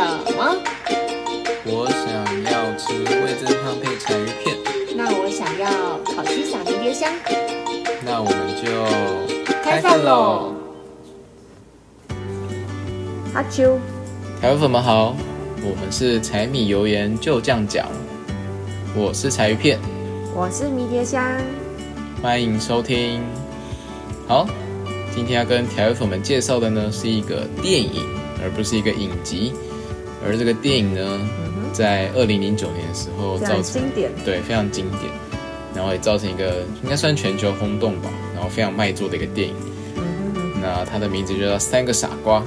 什么？我想要吃味噌汤配柴鱼片，那我想要烤鸡撒迷迭香。那我们就开饭喽！阿秋，台湾粉们好，我们是柴米油盐就酱讲，我是柴鱼片，我是迷迭香。欢迎收听。好，今天要跟台湾粉们介绍的呢是一个电影，而不是一个影集。而这个电影呢，在二零零九年的时候非造成常经典。对非常经典，然后也造成一个应该算全球轰动吧，然后非常卖座的一个电影。嗯那它的名字就叫《三个傻瓜》，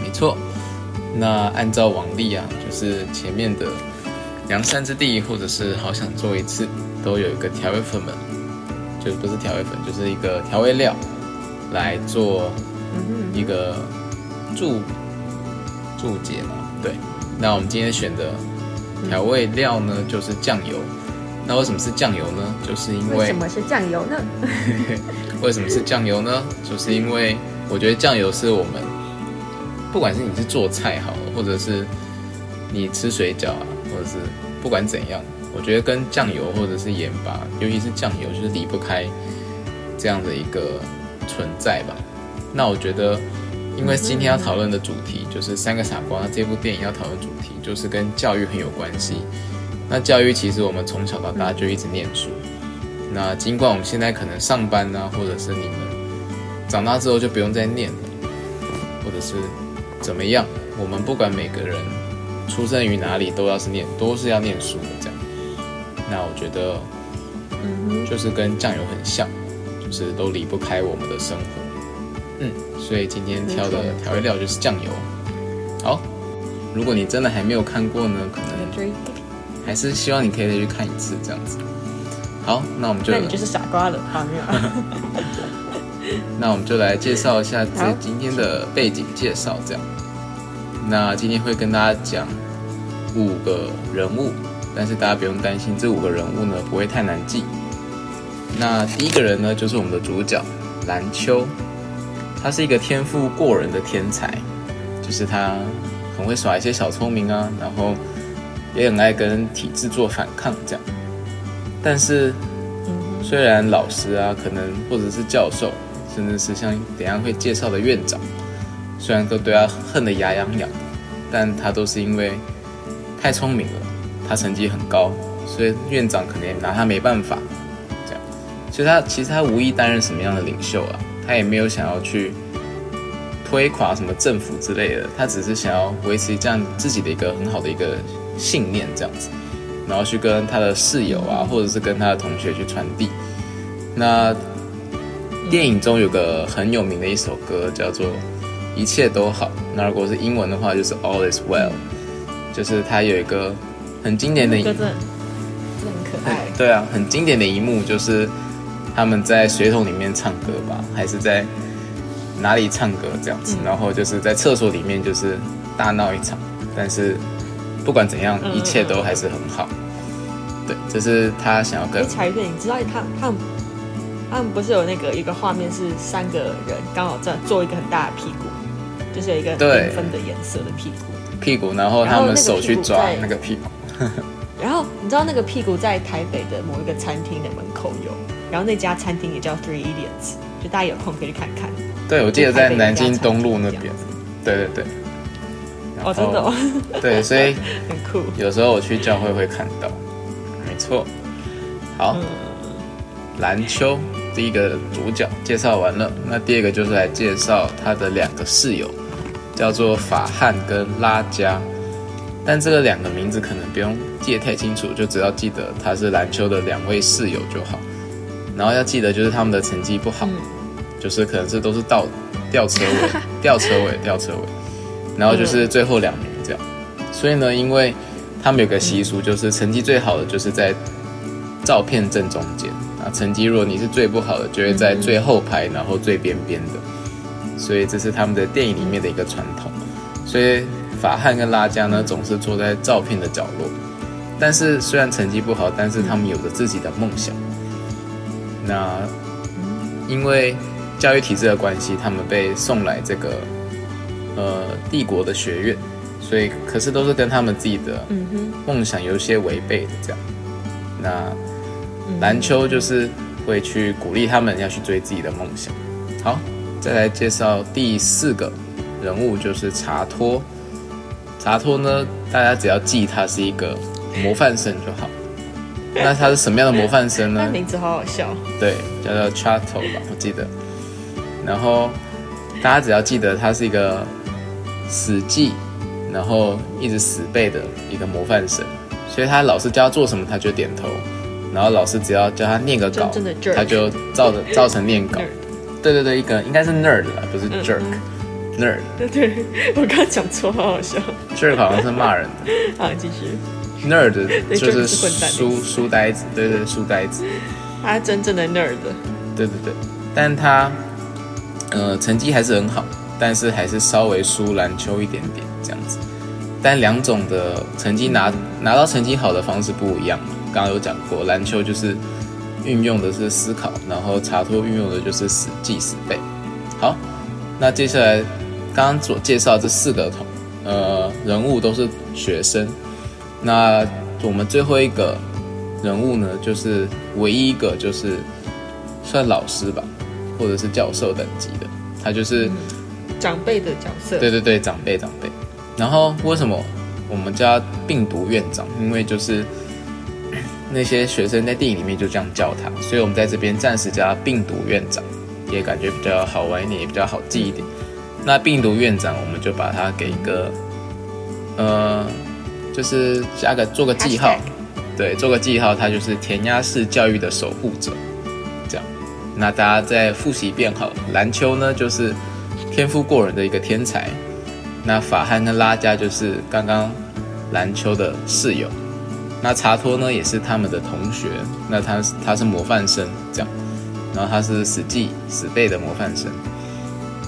没错。那按照往例啊，就是前面的《梁山之地》或者是《好想做一次》，都有一个调味粉们，就不是调味粉，就是一个调味料来做嗯一个注注解嘛。对，那我们今天选的调味料呢，就是酱油。那为什么是酱油呢？就是因为，为什么是酱油呢？为什么是酱油呢？就是因为我觉得酱油是我们，不管是你是做菜好了，或者是你吃水饺啊，或者是不管怎样，我觉得跟酱油或者是盐巴，尤其是酱油，就是离不开这样的一个存在吧。那我觉得，因为今天要讨论的主题就是《三个傻瓜》，这部电影要讨论主题就是跟教育很有关系。那教育其实我们从小到大就一直念书，那尽管我们现在可能上班啊，或者是你们长大之后就不用再念了，或者是怎么样，我们不管每个人出生于哪里，都要是念，都是要念书的这样。那我觉得嗯，就是跟酱油很像，就是都离不开我们的生活。嗯，所以今天挑的调味料就是酱油。好，如果你真的还没有看过呢，可能追，还是希望你可以再去看一次这样子。好，那我们就那你就是傻瓜了。好，没有啊。那我们就来介绍一下这今天的背景介绍，这样。那今天会跟大家讲五个人物，但是大家不用担心，这五个人物呢不会太难记。那第一个人呢，就是我们的主角蓝秋，他是一个天赋过人的天才，就是他很会耍一些小聪明啊，然后也很爱跟体制做反抗这样。但是虽然老师啊，可能或者是教授，甚至是像等下会介绍的院长，虽然都对他恨得牙痒痒，但他都是因为太聪明了，他成绩很高，所以院长可能也拿他没办法。这样，所以他其实他无意担任什么样的领袖啊，他也没有想要去推垮什么政府之类的，他只是想要维持这样自己的一个很好的一个信念这样子。然后去跟他的室友啊，或者是跟他的同学去传递。那电影中有个很有名的一首歌叫做《一切都好》，那如果是英文的话就是 All is well，就是它有一个很经典的一这个真的真的很可爱。对啊，很经典的一幕就是他们在水桶里面唱歌吧，还是在哪里唱歌这样子，然后就是在厕所里面就是大闹一场，但是不管怎样，嗯一切都还是很好。对，这是他想要哎，跟彩月，你知道他他们他们不是有那个一个画面是三个人刚好在做一个很大的屁股，就是有一个对缤纷的颜色的屁股。屁股，然后他们手去抓那个屁股。然后你知道那个屁股在台北的某一个餐厅的门口有，然后那家餐厅也叫 Three Idiots，就大家有空可以去看看。对，我记得在南京东路那边。对对对。哦，真的哦，对，所以 很酷。有时候我去教会会看到。没错。好。嗯蓝秋第一个主角介绍完了，那第二个就是来介绍他的两个室友，叫做法汉跟拉加。但这个两个名字可能不用记得太清楚，就只要记得他是蓝秋的两位室友就好。然后要记得就是他们的成绩不好，嗯就是可能是都是倒吊车尾、吊车尾、吊车尾，然后就是最后两名这样。所以呢，因为他们有个习俗，就是成绩最好的就是在照片正中间啊，成绩如果你是最不好的，就会在最后排，然后最边边的。所以这是他们的电影里面的一个传统。所以法汉跟拉加呢，总是坐在照片的角落。但是虽然成绩不好，但是他们有着自己的梦想。那因为教育体制的关系，他们被送来这个呃帝国的学院，所以可是都是跟他们自己的梦想有一些违背的这样。那篮球就是会去鼓励他们要去追自己的梦想。好，再来介绍第四个人物，就是查托。查托呢，大家只要记他是一个模范生就好。那他是什么样的模范生呢？他名字好好笑。对，叫做 Chato 吧，我记得。然后大家只要记得他是一个死记，然后一直死背的一个模范生，所以他老师叫他做什么，他就点头。然后老师只要叫他念个稿他就照着照成念稿。对对对，一个应该是 nerd 啦，不是嗯 jerk。nerd 对对，我刚刚讲错，好好笑。jerk 好像是骂人的 好，继续。，nerd 就是书书呆子，对对书呆子。他真正的 nerd，对对对，但他呃成绩还是很好，但是还是稍微输篮球一点点这样子。但两种的成绩拿拿到成绩好的方式不一样嘛，刚刚有讲过，篮球就是运用的是思考，然后查托运用的就是死记死背。好，那接下来刚刚所介绍这四个同呃人物都是学生，那我们最后一个人物呢，就是唯一一个就是算老师吧，或者是教授等级的，他就是、长辈的角色。对对对长辈长辈。然后为什么我们叫他病毒院长？因为就是那些学生在电影里面就这样叫他，所以我们在这边暂时叫他病毒院长，也感觉比较好玩一点，也比较好记一点。那病毒院长，我们就把它给一个呃，就是加个做个记号对，做个记号，他就是填鸭式教育的守护者，这样。那大家再复习一遍好了。篮球呢，就是天赋过人的一个天才。那法汉跟拉加就是刚刚篮球的室友。那查托呢，也是他们的同学。那他他是模范生，这样。然后他是死记死背的模范生。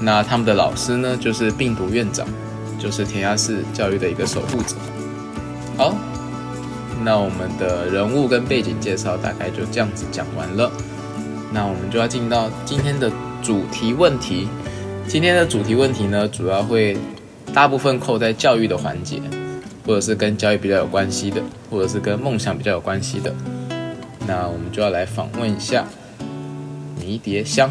那他们的老师呢，就是病毒院长，就是填鸭式教育的一个守护者。好，那我们的人物跟背景介绍大概就这样子讲完了。那我们就要进到今天的主题问题。今天的主题问题呢，主要会大部分扣在教育的环节，或者是跟教育比较有关系的，或者是跟梦想比较有关系的。那我们就要来访问一下迷迭香。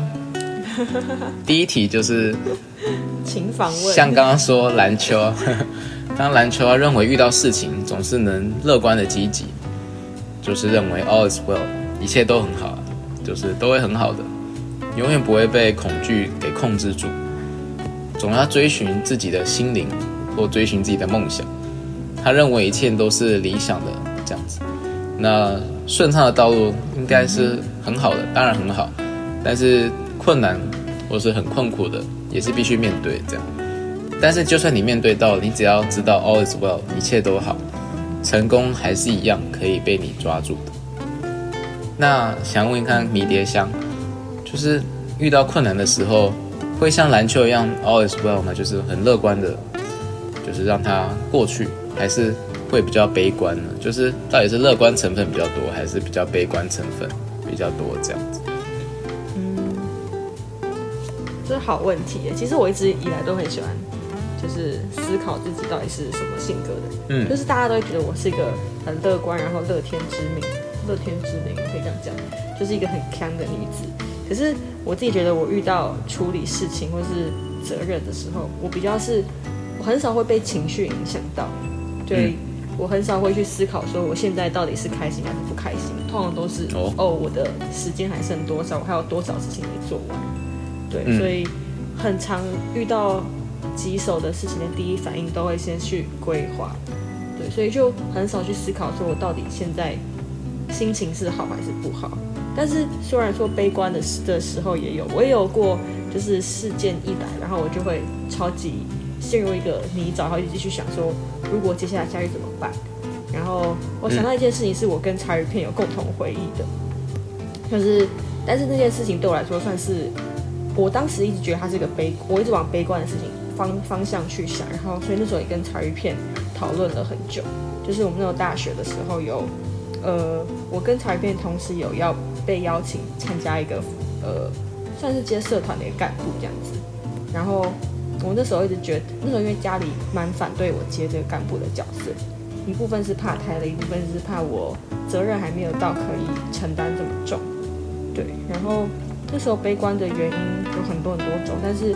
第一题就是请访问。像刚刚说篮球啊，当篮球啊认为遇到事情总是能乐观的积极，就是认为 all is well，一切都很好啊，就是都会很好的，永远不会被恐惧给控制住，总要追寻自己的心灵或追寻自己的梦想。他认为一切都是理想的这样子，那顺畅的道路应该是很好的，当然很好，但是困难或是很困苦的也是必须面对这样。但是就算你面对到，你只要知道 all is well，一切都好，成功还是一样可以被你抓住的。那想问一看迷迭香，就是遇到困难的时候，会像篮球一样 all is well 吗？就是很乐观的，就是让它过去，还是会比较悲观呢？就是到底是乐观成分比较多，还是比较悲观成分比较多这样子？这是好问题耶。其实我一直以来都很喜欢，就是思考自己到底是什么性格的。嗯就是大家都会觉得我是一个很乐观，然后乐天知命，乐天知命可以这样讲，就是一个很强的女子。可是我自己觉得，我遇到处理事情或是责任的时候，我比较是，我很少会被情绪影响到，对。嗯我很少会去思考说我现在到底是开心还是不开心，通常都是哦哦我的时间还剩多少，我还有多少事情没做完，对，嗯所以很常遇到棘手的事情的第一反应都会先去规划，对，所以就很少去思考说我到底现在心情是好还是不好。但是虽然说悲观的时的时候也有，我也有过，就是事件一来，然后我就会超级陷入一个泥沼，然后一直继续想说，如果接下来下去怎么办？然后我想到一件事情，是我跟茶鱼片有共同回忆的，就是，但是那件事情对我来说算是，我当时一直觉得它是一个悲，我一直往悲观的事情方方向去想，然后所以那时候也跟柴鱼片讨论了很久，就是我们那时候大学的时候有，呃，我跟柴鱼片同时有要被邀请参加一个，呃，算是接社团的一个干部这样子，然后我那时候一直觉得，那时候因为家里蛮反对我接这个干部的角色，一部分是怕太累，一部分是怕我责任还没有到可以承担这么重。对，然后那时候悲观的原因有很多很多种，但是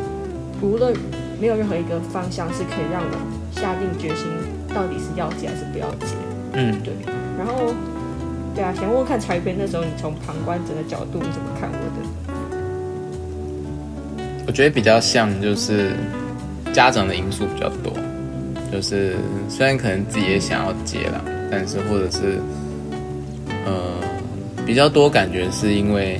无论没有任何一个方向是可以让我下定决心到底是要接还是不要接。嗯，对，然后对啊，想问问看柴边那时候你从旁观者的角度你怎么看我的？我觉得比较像就是家长的因素比较多，就是虽然可能自己也想要接了，但是或者是呃比较多感觉是因为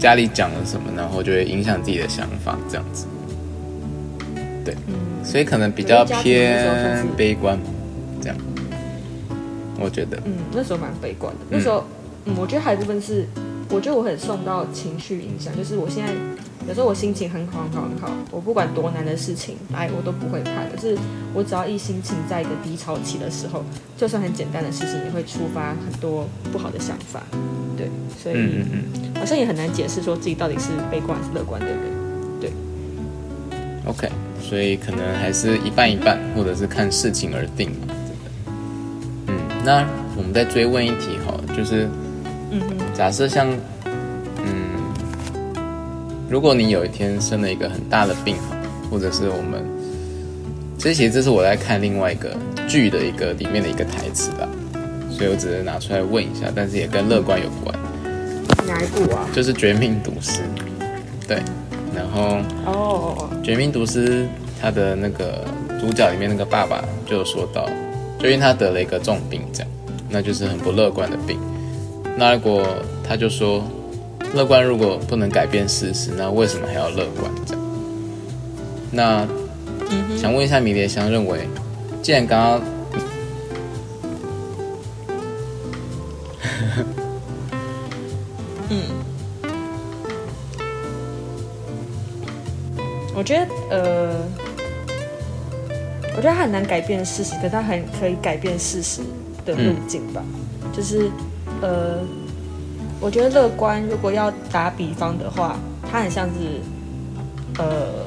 家里讲了什么，然后就会影响自己的想法这样子。对，嗯，所以可能比较偏悲观，这样，我觉得，嗯，那时候蛮悲观的。那时候，嗯，我觉得还有一部分是，我觉得我很受到情绪影响，就是我现在有时候我心情很好很好很好，我不管多难的事情哎我都不会怕。可是我只要一心情在一个低潮期的时候，就算很简单的事情也会触发很多不好的想法。对，所以嗯嗯嗯好像也很难解释说自己到底是悲观还是乐观的人。对，OK，所以可能还是一半一半，或者是看事情而定嘛。嗯，那我们再追问一题哈，就是假设像，嗯，如果你有一天生了一个很大的病，或者是我们，这其实这是我在看另外一个剧的一个里面的一个台词吧，所以我只是拿出来问一下，但是也跟乐观有关，哪一部啊？就是《绝命毒师》，对，然后。哦绝命毒师》他的那个主角里面那个爸爸就有说到，就因为他得了一个重病，这样，那就是很不乐观的病。那如果他就说，乐观如果不能改变事实，那为什么还要乐观？这样，那嗯，想问一下迷迭香，认为既然刚刚 嗯，我觉得呃，我觉得他很难改变事实，可他很可以改变事实的路径吧。就是呃，我觉得乐观，如果要打比方的话，它很像是呃，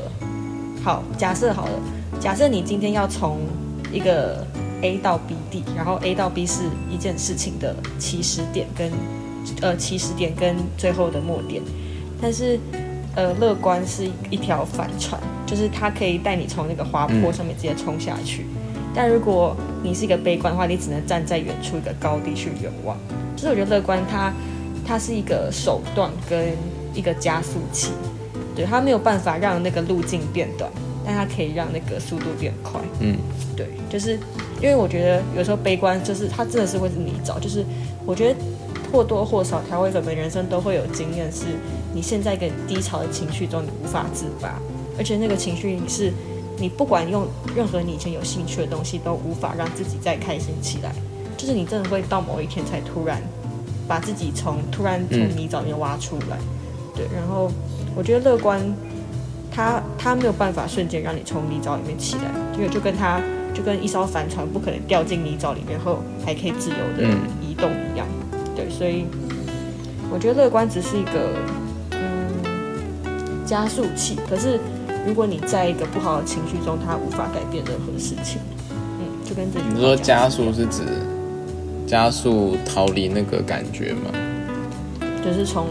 好，假设好了，假设你今天要从一个 A 到 B 地，然后 A 到 B 是一件事情的起始点跟呃起始点跟最后的末点，但是呃乐观是一条帆船，就是它可以带你从那个滑坡上面直接冲下去。但如果你是一个悲观的话，你只能站在远处一个高地去远望。就是我觉得乐观它是一个手段跟一个加速器，对它没有办法让那个路径变短，但它可以让那个速度变快。嗯。对，就是因为我觉得有时候悲观就是它真的是会是泥沼，就是我觉得或多或少调味粉的人生都会有经验，是你现在一个低潮的情绪中你无法自拔，而且那个情绪是你不管用任何你以前有兴趣的东西都无法让自己再开心起来，就是你真的会到某一天才突然把自己从突然从泥沼里面挖出来，对，然后我觉得乐观。它它没有办法瞬间让你从泥沼里面起来，因为就跟它就跟一艘帆船不可能掉进泥沼里面后还可以自由的嗯移动一样。对，所以我觉得乐观只是一个嗯加速器，可是如果你在一个不好的情绪中，它无法改变任何事情。嗯，就跟这句话你说加速是指加速逃离那个感觉吗？就是从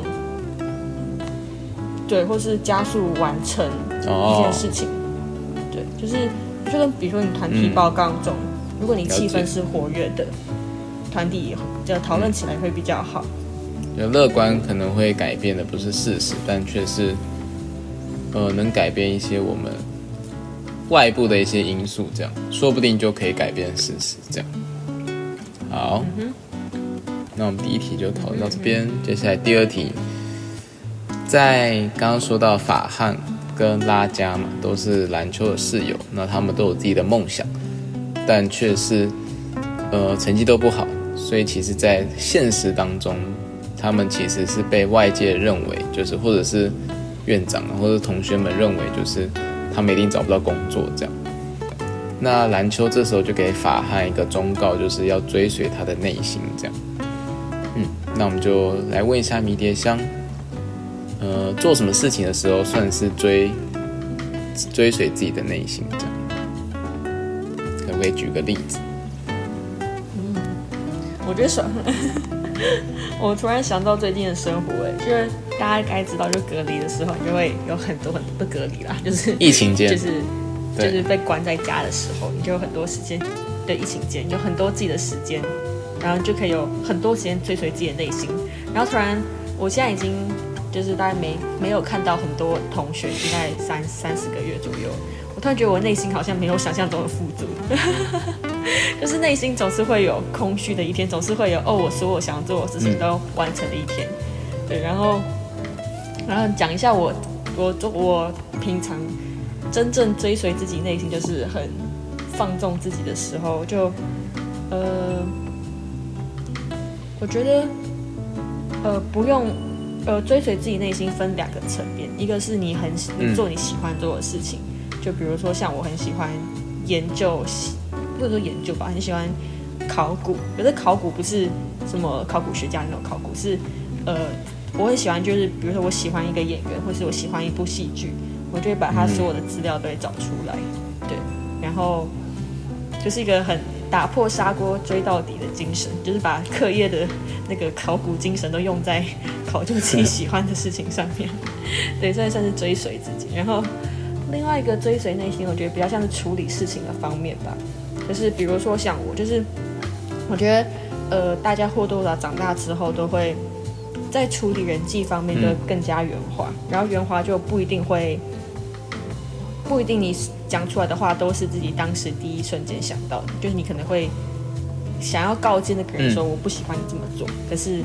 对，或是加速完成一哦件，事情。对，就是就跟比如说你团体嗯报告中，如果你气氛是活跃的，团体就讨论起来会比较好。有乐观可能会改变的不是事实，但却是呃能改变一些我们外部的一些因素，这样说不定就可以改变事实。这样，好，那我们第一题就讨论到这边，接下来第二题，在刚刚说到法汉跟拉加嘛，都是篮球的室友，那他们都有自己的梦想，但却是呃成绩都不好，所以其实，在现实当中，他们其实是被外界认为，就是或者是院长或者同学们认为，就是他们一定找不到工作这样。那篮球这时候就给法汉一个忠告，就是要追随他的内心这样。嗯，那我们就来问一下迷迭香，呃，做什么事情的时候算是追追随自己的内心，这样。可不可以举个例子？嗯我觉得爽。我突然想到最近的生活，哎，就是大家该知道，就隔离的时候，你就会有很多很多的隔离啦，就是疫情间，就是就是被关在家的时候，你就有很多时间。对，疫情间有很多自己的时间，然后就可以有很多时间追随自己的内心。然后突然，我现在已经就是大概没没有看到很多同学，应该三三十个月左右。我突然觉得我内心好像没有想象中的富足。就是内心总是会有空虚的一天，总是会有哦，我所有想做的事情都完成的一天。对，然后，然后讲一下我，我做我平常真正追随自己内心，就是很放纵自己的时候，就呃，我觉得呃不用呃追随自己内心分两个层面，一个是你很你做你喜欢做的事情，就比如说像我很喜欢研究。或者说研究吧，很喜欢考古，可是考古不是什么考古学家那种考古，是呃，我很喜欢，就是比如说我喜欢一个演员，或是我喜欢一部戏剧，我就会把他所有的资料都会找出来，对，然后就是一个很打破砂锅追到底的精神，就是把课业的那个考古精神都用在考究自己喜欢的事情上面，对，这算是追随自己。然后另外一个追随内心，我觉得比较像是处理事情的方面吧。就是比如说像我，就是我觉得，呃，大家或多或少长大之后都会在处理人际方面都更加圆滑，然后圆滑就不一定会，不一定你讲出来的话都是自己当时第一瞬间想到的，就是你可能会想要告诫那个人说我不喜欢你这么做，可是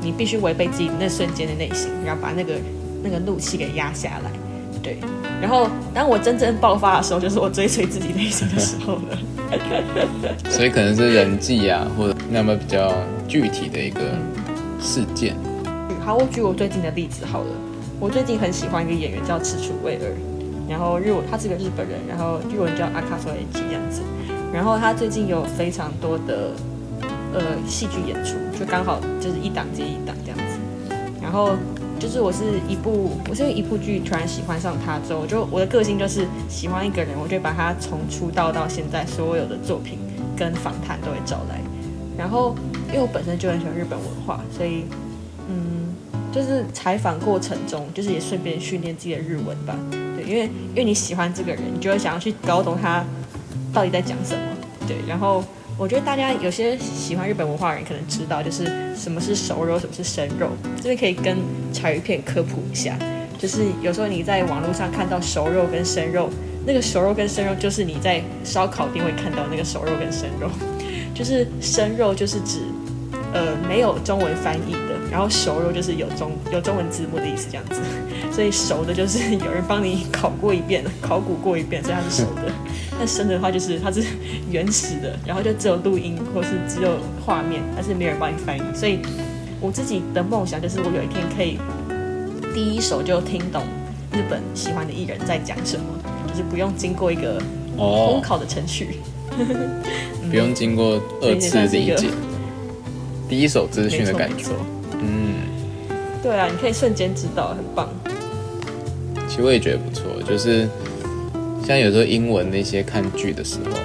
你必须违背自己那瞬间的内心，然后把那个那个怒气给压下来，对。然后当我真正爆发的时候，就是我追随自己内心的时候了。所以可能是人际啊，或者那么比较具体的一个事件。好，我举我最近的例子好了。我最近很喜欢一个演员叫赤楚卫二，然后日文他是个日本人，然后日文叫阿卡索 A 吉这样子。然后他最近有非常多的呃戏剧演出，就刚好就是一档接一档这样子。然后。就是我是一部，我是一部剧突然喜欢上他之后，我就我的个性就是喜欢一个人，我就把他从出道到现在所有的作品跟访谈都会找来。然后因为我本身就很喜欢日本文化，所以嗯，就是采访过程中，就是也顺便训练自己的日文吧。因为因为你喜欢这个人，你就会想要去搞懂他到底在讲什么。对，然后。我觉得大家有些喜欢日本文化的人可能知道，就是什么是熟肉，什么是生肉。这边可以跟柴鱼片科普一下，就是有时候你在网络上看到熟肉跟生肉，那个熟肉跟生肉就是你在烧烤店会看到那个熟肉跟生肉，就是生肉就是指呃没有中文翻译的，然后熟肉就是有中有中文字幕的意思这样子，所以熟的就是有人帮你考过一遍，考古过一遍，所以它是熟的。那生的话就是它是原始的，然后就只有录音或是只有画面，但是没有人帮你翻译。所以我自己的梦想就是我有一天可以第一首就听懂日本喜欢的艺人在讲什么，就是不用经过一个烘烤的程序，不用经过二次理解，第一手资讯的感觉。嗯，对啊，你可以瞬间知道，很棒。其实我也觉得不错，就是。像有时候英文那些看剧的时候，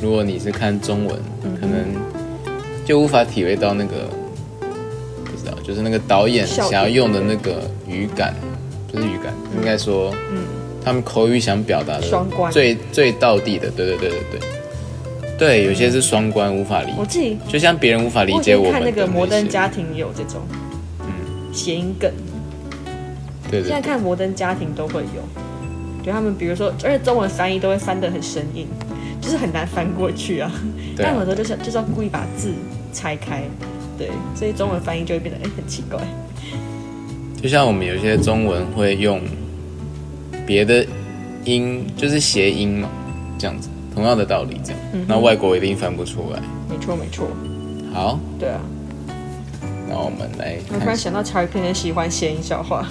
如果你是看中文，可能就无法体会到那个不知道，就是那个导演想要用的那个语感，不是语感，应该说，嗯，他们口语想表达的最最到地的，对对对对对，对，有些是双关无法理解。我自己就像别人无法理解我看那个摩登家庭有这种，嗯，谐音梗，对，现在看摩登家庭都会有。对他们，比如说，而且中文翻译都会翻得很生硬，就是很难翻过去啊。但有时候就是就是要故意把字拆开，对，所以中文翻译就会变得哎很奇怪。就像我们有些中文会用别的音，就是谐音嘛，这样子，同样的道理这样。那外国一定翻不出来。没错没错。好。对啊。那我们来。我突然想到，乔宇平很喜欢谐音笑话。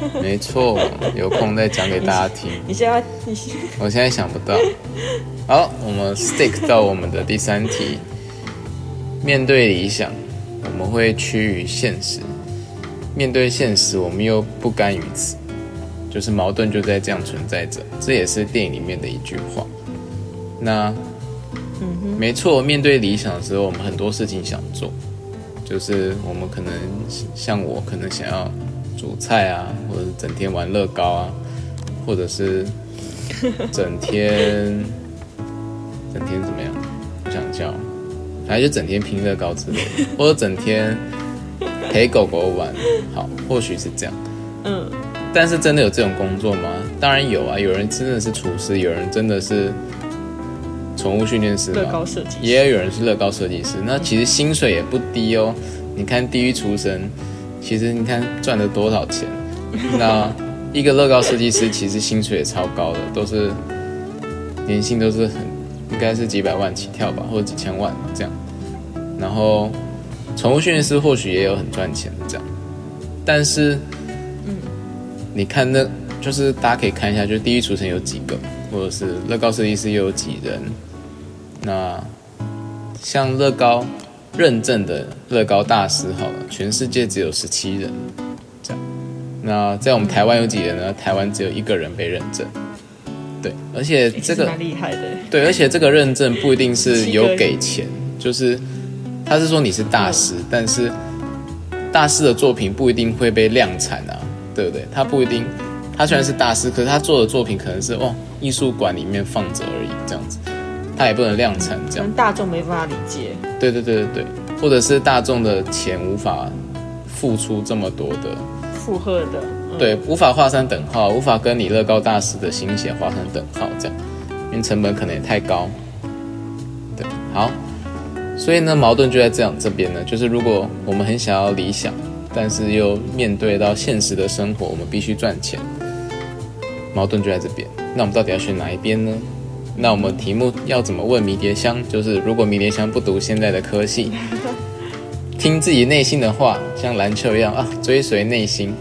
没错，有空再讲给大家听。你现在，你我现在想不到。好，我们 stick 到我们的第三题。面对理想，我们会趋于现实；面对现实，我们又不甘于此。就是矛盾就在这样存在着，这也是电影里面的一句话。那，嗯哼，没错，面对理想的时候，我们很多事情想做，就是我们可能像我，可能想要煮菜啊，或者是整天玩乐高啊，或者是整天 整天怎么样？不想叫，反正就整天拼乐高之类的，或者整天陪狗狗玩。好，或许是这样。嗯，但是真的有这种工作吗？当然有啊，有人真的是厨师，有人真的是宠物训练师嘛，乐高设计师也有人是乐高设计师。那其实薪水也不低哦。你看《地狱厨神》，其实你看赚了多少钱？那一个乐高设计师其实薪水也超高的，都是年薪都是很应该是几百万起跳吧，或者几千万这样。然后宠物训练师或许也有很赚钱的这样，但是嗯你看那，就是大家可以看一下，就是地狱厨神有几个，或者是乐高设计师又有几人。那像乐高认证的乐高大师，好了，全世界只有十七人，这样。那在我们台湾有几人呢？台湾只有一个人被认证。对，而且这个蛮厉害的。对，而且这个认证不一定是 有给钱，就是他是说你是大师，但是大师的作品不一定会被量产啊，对不对？他不一定，他虽然是大师，可是他做的作品可能是哦艺术馆里面放着而已，这样子，他也不能量产这样。大众没办法理解。对对对对对，或者是大众的钱无法付出这么多的，负荷的，嗯、对，无法画上等号，无法跟你乐高大师的心血画上等号，这样，因为成本可能也太高。对，好，所以呢，矛盾就在这样这边呢，就是如果我们很想要理想，但是又面对到现实的生活，我们必须赚钱，矛盾就在这边。那我们到底要选哪一边呢？那我们题目要怎么问迷迭香？就是如果迷迭香不读现在的科系，听自己内心的话，像篮球一样啊，追随内心。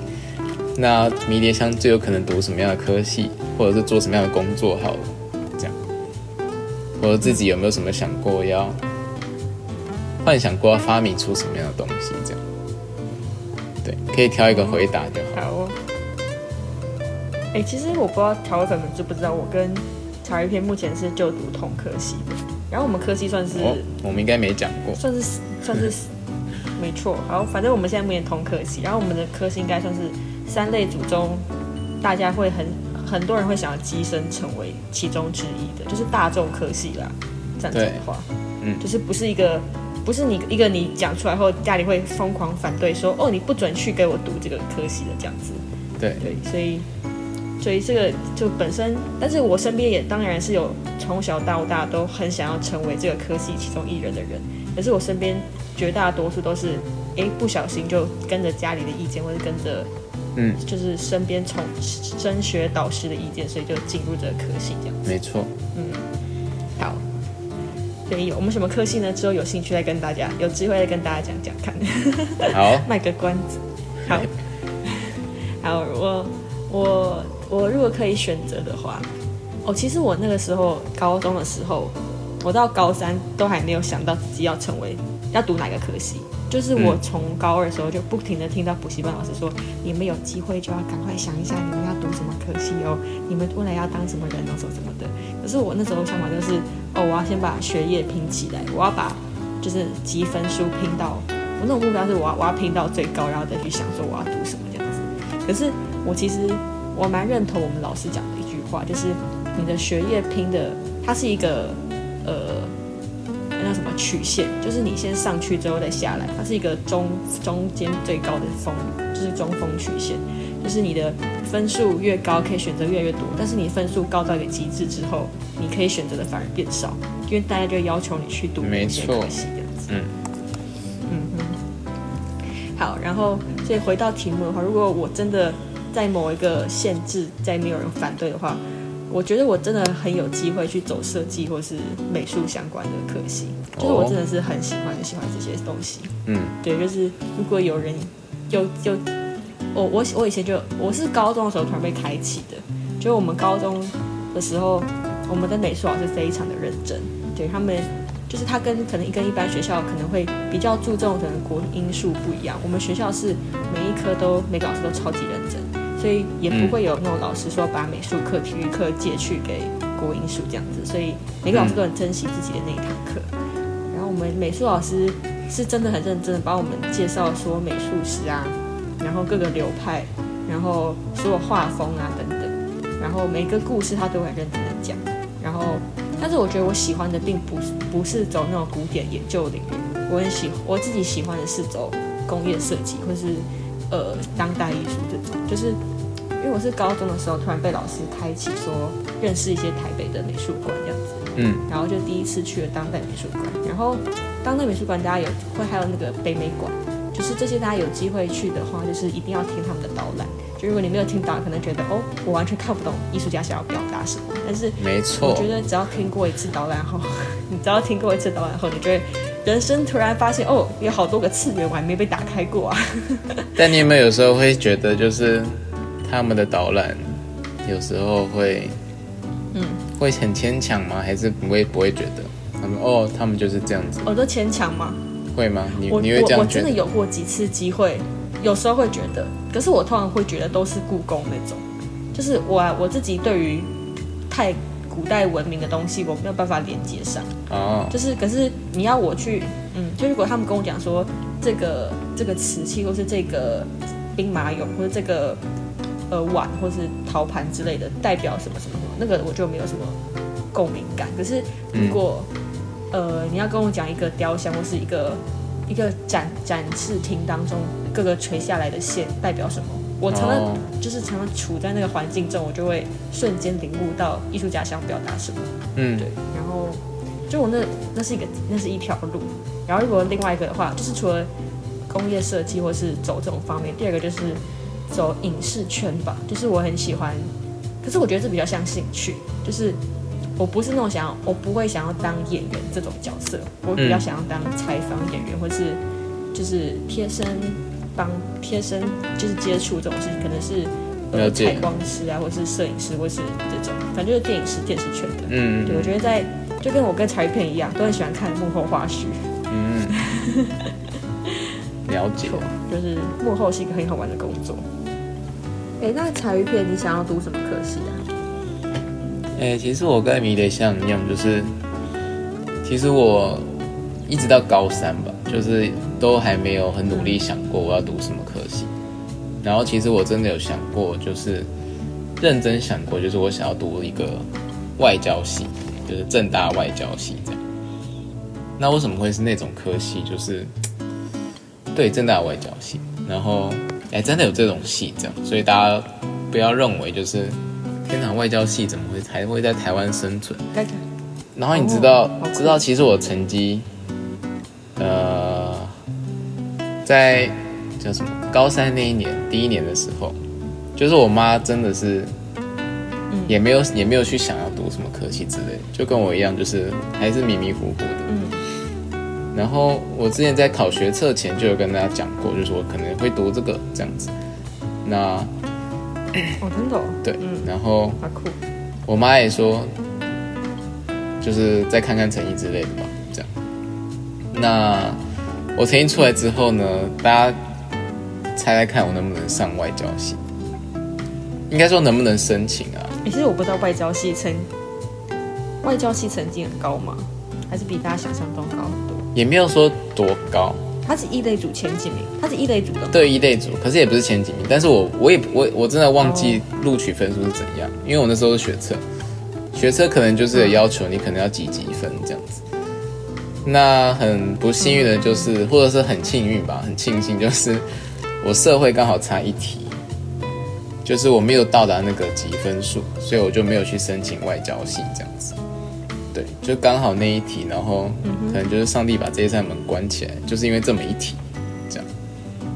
那迷迭香最有可能读什么样的科系，或者是做什么样的工作？好了，这样，或者自己有没有什么想过要幻想过要发明出什么样的东西？这样，对，可以挑一个回答就好。好哦。哎、其实我不知道调味粉们知不知道，我跟曹一篇目前是就读同科系的，然后我们科系算是、哦，我们应该没讲过。算是算是 没错。好，反正我们现在目前同科系，然后我们的科系应该算是三类组中，大家会很很多人会想要跻身成为其中之一的，就是大众科系啦。这样子的话，嗯就是不是一个不是你一个你讲出来后，家里会疯狂反对说，哦，你不准去给我读这个科系的这样子。对，对，所以所以这个就本身，但是我身边也当然是有从小到大都很想要成为这个科系其中一人的人，可是我身边绝大多数都是，哎，不小心就跟着家里的意见，或者跟着，嗯，就是身边从升学导师的意见，所以就进入这个科系这样。没错。嗯好，所以我们什么科系呢？之后有兴趣再跟大家，有机会再跟大家讲讲看。好，卖个关子。好，好，我我我如果可以选择的话，哦，其实我那个时候高中的时候，我到高三都还没有想到自己要成为要读哪个科系。就是我从高二的时候就不停的听到补习班老师说，你们有机会就要赶快想一下你们要读什么科系哦，你们未来要当什么人哦，什么什么的。可是我那时候想法就是，哦，我要先把学业拼起来，我要把就是积分数拼到，我那种目标是我要我要拼到最高，然后再去想说我要读什么这样子。可是我其实我蛮认同我们老师讲的一句话，就是你的学业拼的，它是一个呃那叫什么曲线，就是你先上去之后再下来，它是一个中中间最高的峰，就是中峰曲线。就是你的分数越高，可以选择越来越多，但是你分数高到一个极致之后，你可以选择的反而变少，因为大家就要求你去读没那些错科系这样子。嗯嗯哼。好，然后所以回到题目的话，如果我真的在某一个限制，在没有人反对的话，我觉得我真的很有机会去走设计或是美术相关的科系，就是我真的是很喜欢很喜欢这些东西。嗯，对，就是如果有人有有我我我以前就我是高中的时候突然被开启的，就是我们高中的时候，我们的美术老师非常的认真，对他们就是他跟可能跟一般学校可能会比较注重可能国因素不一样，我们学校是每一科都每个老师都超级所以也不会有那种老师说把美术课、体育课借去给国英数这样子，所以每个老师都很珍惜自己的那一堂课。然后我们美术老师是真的很认真的帮我们介绍说美术史啊，然后各个流派，然后所有画风啊等等，然后每个故事他都很认真的讲。然后，但是我觉得我喜欢的并不是不是走那种古典研究领域，我很喜我自己喜欢的是走工业设计或是呃当代艺术这种，就是因为我是高中的时候突然被老师开启说认识一些台北的美术馆这样子，嗯，然后就第一次去了当代美术馆，然后当代美术馆大家有会还有那个北美馆，就是这些大家有机会去的话，就是一定要听他们的导览。就如果你没有听导览，可能觉得哦，我完全看不懂艺术家想要表达什么。但是没错，我觉得只要听过一次导览后，你只要听过一次导览后，你就会人生突然发现哦，有好多个次元我还没被打开过啊。但你有没有有时候会觉得，就是他们的导览有时候会，嗯，会很牵强吗？还是不会不会觉得他们哦，他们就是这样子，我都牵强吗？会吗？你会这我我样觉得？真的有过几次机会，有时候会觉得，可是我通常会觉得都是故宫那种，就是我啊我自己对于太古代文明的东西，我没有办法连接上。哦，就是可是你要我去，嗯，就如果他们跟我讲说这个这个瓷器，或是这个兵马俑，或者这个呃碗，或是陶盘之类的，代表什么什么什么，那个我就没有什么共鸣感。可是如果、呃你要跟我讲一个雕像，或是一个一个展展示厅当中各个垂下来的线代表什么，我常常、哦就是常常处在那个环境中，我就会瞬间领悟到艺术家想表达什么。嗯对，然后就我那那是一个那是一条路，然后如果另外一个的话，就是除了工业设计或是走这种方面，第二个就是走影视圈吧，就是我很喜欢，可是我觉得这比较像兴趣，就是我不是那种想要，我不会想要当演员这种角色，我比较嗯想要当采访演员，或是就是贴身帮贴身就是接触这种事情，可能是。呃，采光师啊，或是摄影师，或是这种，反正就是电影师、电视圈的。嗯对，我觉得在就跟我跟柴鱼片一样，都很喜欢看幕后花絮。嗯，了解。就是幕后是一个很好玩的工作。哎、那柴鱼片你想要读什么科系啊？哎、其实我跟迷雷像一样，就是其实我一直到高三吧，就是都还没有很努力想过我要读什么科系。然后其实我真的有想过，就是认真想过，就是我想要读一个外交系，就是正大外交系这样。那为什么会是那种科系？就是对正大外交系，然后哎、真的有这种戏这样，所以大家不要认为就是天哪，外交系怎么会还会在台湾生存？然后你知道、哦知道，其实我成绩，呃，在叫什么高三那一年第一年的时候，就是我妈真的是，也没有也没有去想要读什么科系之类的，就跟我一样，就是还是迷迷糊糊的。嗯，然后我之前在考学测前就有跟大家讲过，就是我可能会读这个这样子。那哦，真的、哦，对，嗯然后好酷。我妈也说，就是再看看成绩之类的吧，这样。那我成绩出来之后呢，大家猜猜看我能不能上外交系？应该说能不能申请啊？欸其实我不知道外交系成外交系成绩很高吗？还是比大家想象中高？也没有说多高，他是一类组前几名，他是一类组的吗？对一类组，可是也不是前几名。但是我我也我我真的忘记录取分数是怎样，因为我那时候是学测，学测可能就是有要求你可能要几几分这样子。那很不幸运的就是，或者是很幸运吧，很庆幸就是我社会刚好差一题，就是我没有到达那个几分数，所以我就没有去申请外交系这样子。对，就刚好那一题，然后可能就是上帝把这一扇门关起来，就是因为这么一题，这样，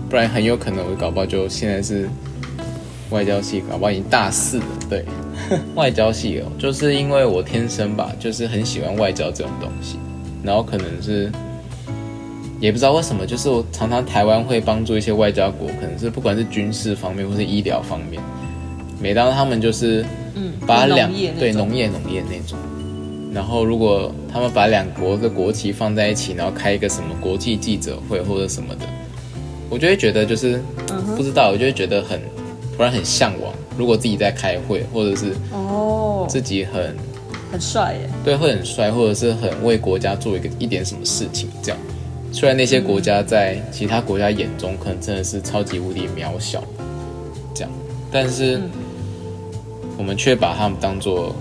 不然很有可能我搞不好就现在是外交系，搞不好已经大四了。对，外交系哦，就是因为我天生吧，就是很喜欢外交这种东西，然后可能是也不知道为什么，就是我常常台湾会帮助一些外交国，可能是不管是军事方面或是医疗方面，每当他们就是嗯，把两对农业农业那种。然后，如果他们把两国的国旗放在一起，然后开一个什么国际记者会或者什么的，我就会觉得就是嗯不知道，我就会觉得很突然很向往，如果自己在开会，或者是哦，自己很很帅耶。对会很帅，或者是很为国家做一个一点什么事情这样。虽然那些国家在其他国家眼中可能真的是超级无敌渺小，这样，但是我们却把他们当做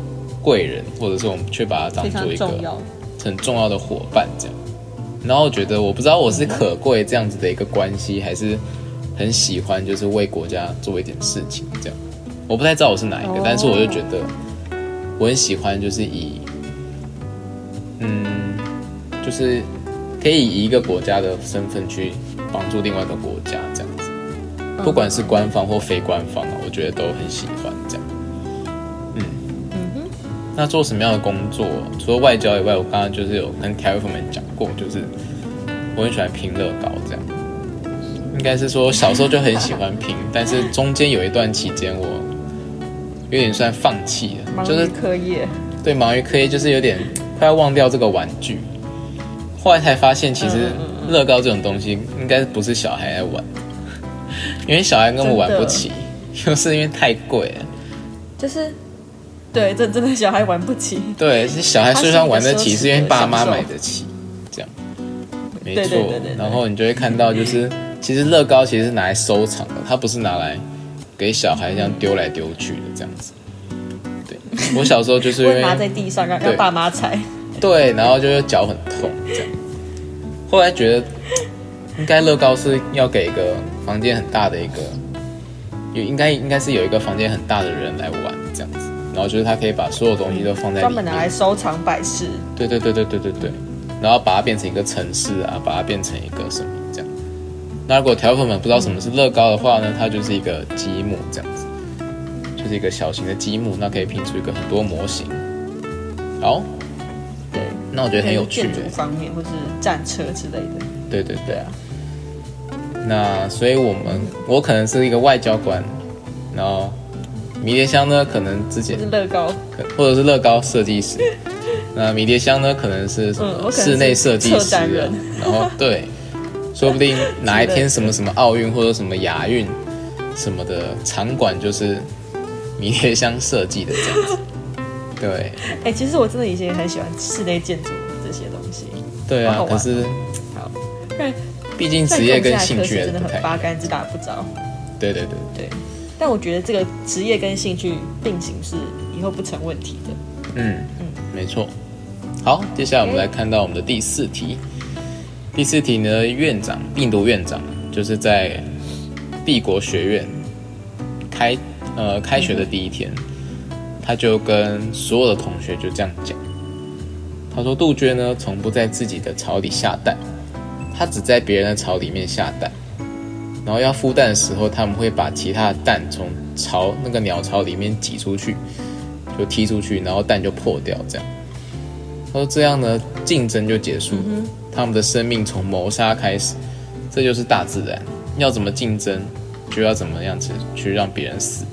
贵人，或者是我们却把它当做一个。很重要的伙伴这样。然后我觉得我不知道我是可贵这样子的一个关系，还是很喜欢就是为国家做一点事情这样。我不太知道我是哪一个，哦但是我就觉得我很喜欢就是以嗯就是可以以一个国家的身份去帮助另外一个国家这样子，不管是官方或非官方啊，我觉得都很喜欢这样。那做什么样的工作？除了外交以外，我刚刚就是有跟 Kevin 们讲过，就是我很喜欢拼乐高这样。应该是说小时候就很喜欢拼，但是中间有一段期间我有点算放弃了，就是课业。对忙于课业，就是有点快要忘掉这个玩具。后来才发现，其实嗯乐高这种东西应该不是小孩在玩，因为小孩根本玩不起，就是因为太贵了。就是，对，这真的小孩玩不起。对，是小孩虽然玩得起，是因为爸妈买得起，这样，没对错对对对对。然后你就会看到，就是其实乐高其实是拿来收藏的，它不是拿来给小孩这样丢来丢去的这样子。对，我小时候就是因为 会拿在地上让让爸妈踩。对，然后就是脚很痛这样。后来觉得应该乐高是要给一个房间很大的一个，有应该应该是有一个房间很大的人来玩这样子，然后就是他可以把所有东西都放在里面，专门拿来收藏摆饰。对对对对对对对，然后把它变成一个城市啊，把它变成一个什么这样。那如果条粉们不知道什么是乐高的话呢，它就是一个积木这样子，就是一个小型的积木，那可以拼出一个很多模型。好，对，那我觉得很有趣建筑。方面或是战车之类的。对对对对啊，那所以我们我可能是一个外交官，然后迷迭香呢可能之前是乐高。可或者是乐高设计师，那迷迭香呢可能是什么室内设计师然后 对，说不定哪一天什么什么奥运或者什么亚运什么的场馆就是迷迭香设计的这样子。对哎、其实我真的以前也很喜欢室内建筑这些东西。对啊，可是好，但毕竟职业跟兴趣真的。很八竿子打不着。对对对，对，但我觉得这个职业跟兴趣并行是以后不成问题的。嗯嗯，没错。好，接下来我们来看到我们的第四题。第四题呢，院长病毒院长就是在帝国学院开呃开学的第一天，他就跟所有的同学就这样讲。他说杜鹃呢从不在自己的巢里下蛋，他只在别人的巢里面下蛋。然后要孵蛋的时候，他们会把其他的蛋从巢那个鸟巢里面挤出去，就踢出去，然后蛋就破掉，这样。他说这样呢，竞争就结束了，他们的生命从谋杀开始，这就是大自然。要怎么竞争，就要怎么样子去让别人死。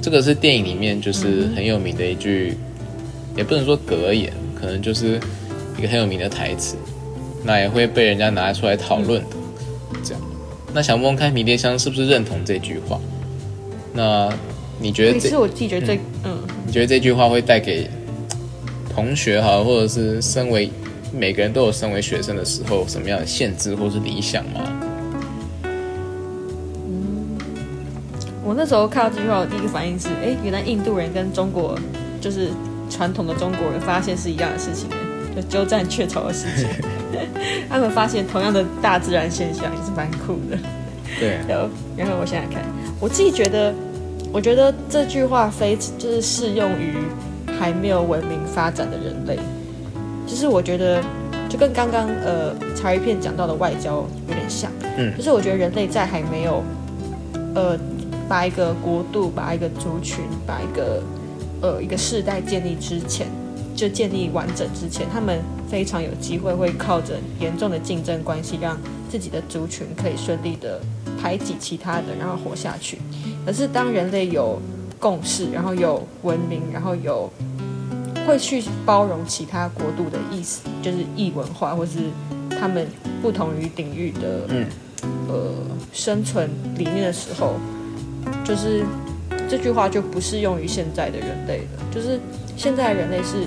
这个是电影里面就是很有名的一句，也不能说格言，可能就是一个很有名的台词，那也会被人家拿出来讨论的。那想问问看，迷迭香是不是认同这句话？那你觉得这是我自己觉得这嗯你觉得这句话会带给同学哈，或者是身为每个人都有身为学生的时候，什么样的限制或是理想吗？我那时候看到这句话，我第一个反应是，哎，原来印度人跟中国就是传统的中国人发现是一样的事情，就鸠占鹊巢的事情。他们发现同样的大自然现象，也是蛮酷的。对，然后，然后我想想看，我自己觉得，我觉得这句话非就是适用于还没有文明发展的人类。就是我觉得，就跟刚刚呃茶余片讲到的外交有点像。嗯就是我觉得人类在还没有呃把一个国度、把一个族群、把一个呃一个世代建立之前，就建立完整之前，他们非常有机会会靠着严重的竞争关系，让自己的族群可以顺利的排挤其他的，然后活下去。可是当人类有共识，然后有文明，然后有会去包容其他国度的意思，就是异文化或是他们不同于领域的嗯呃生存理念的时候，就是这句话就不适用于现在的人类了。就是现在的人类是，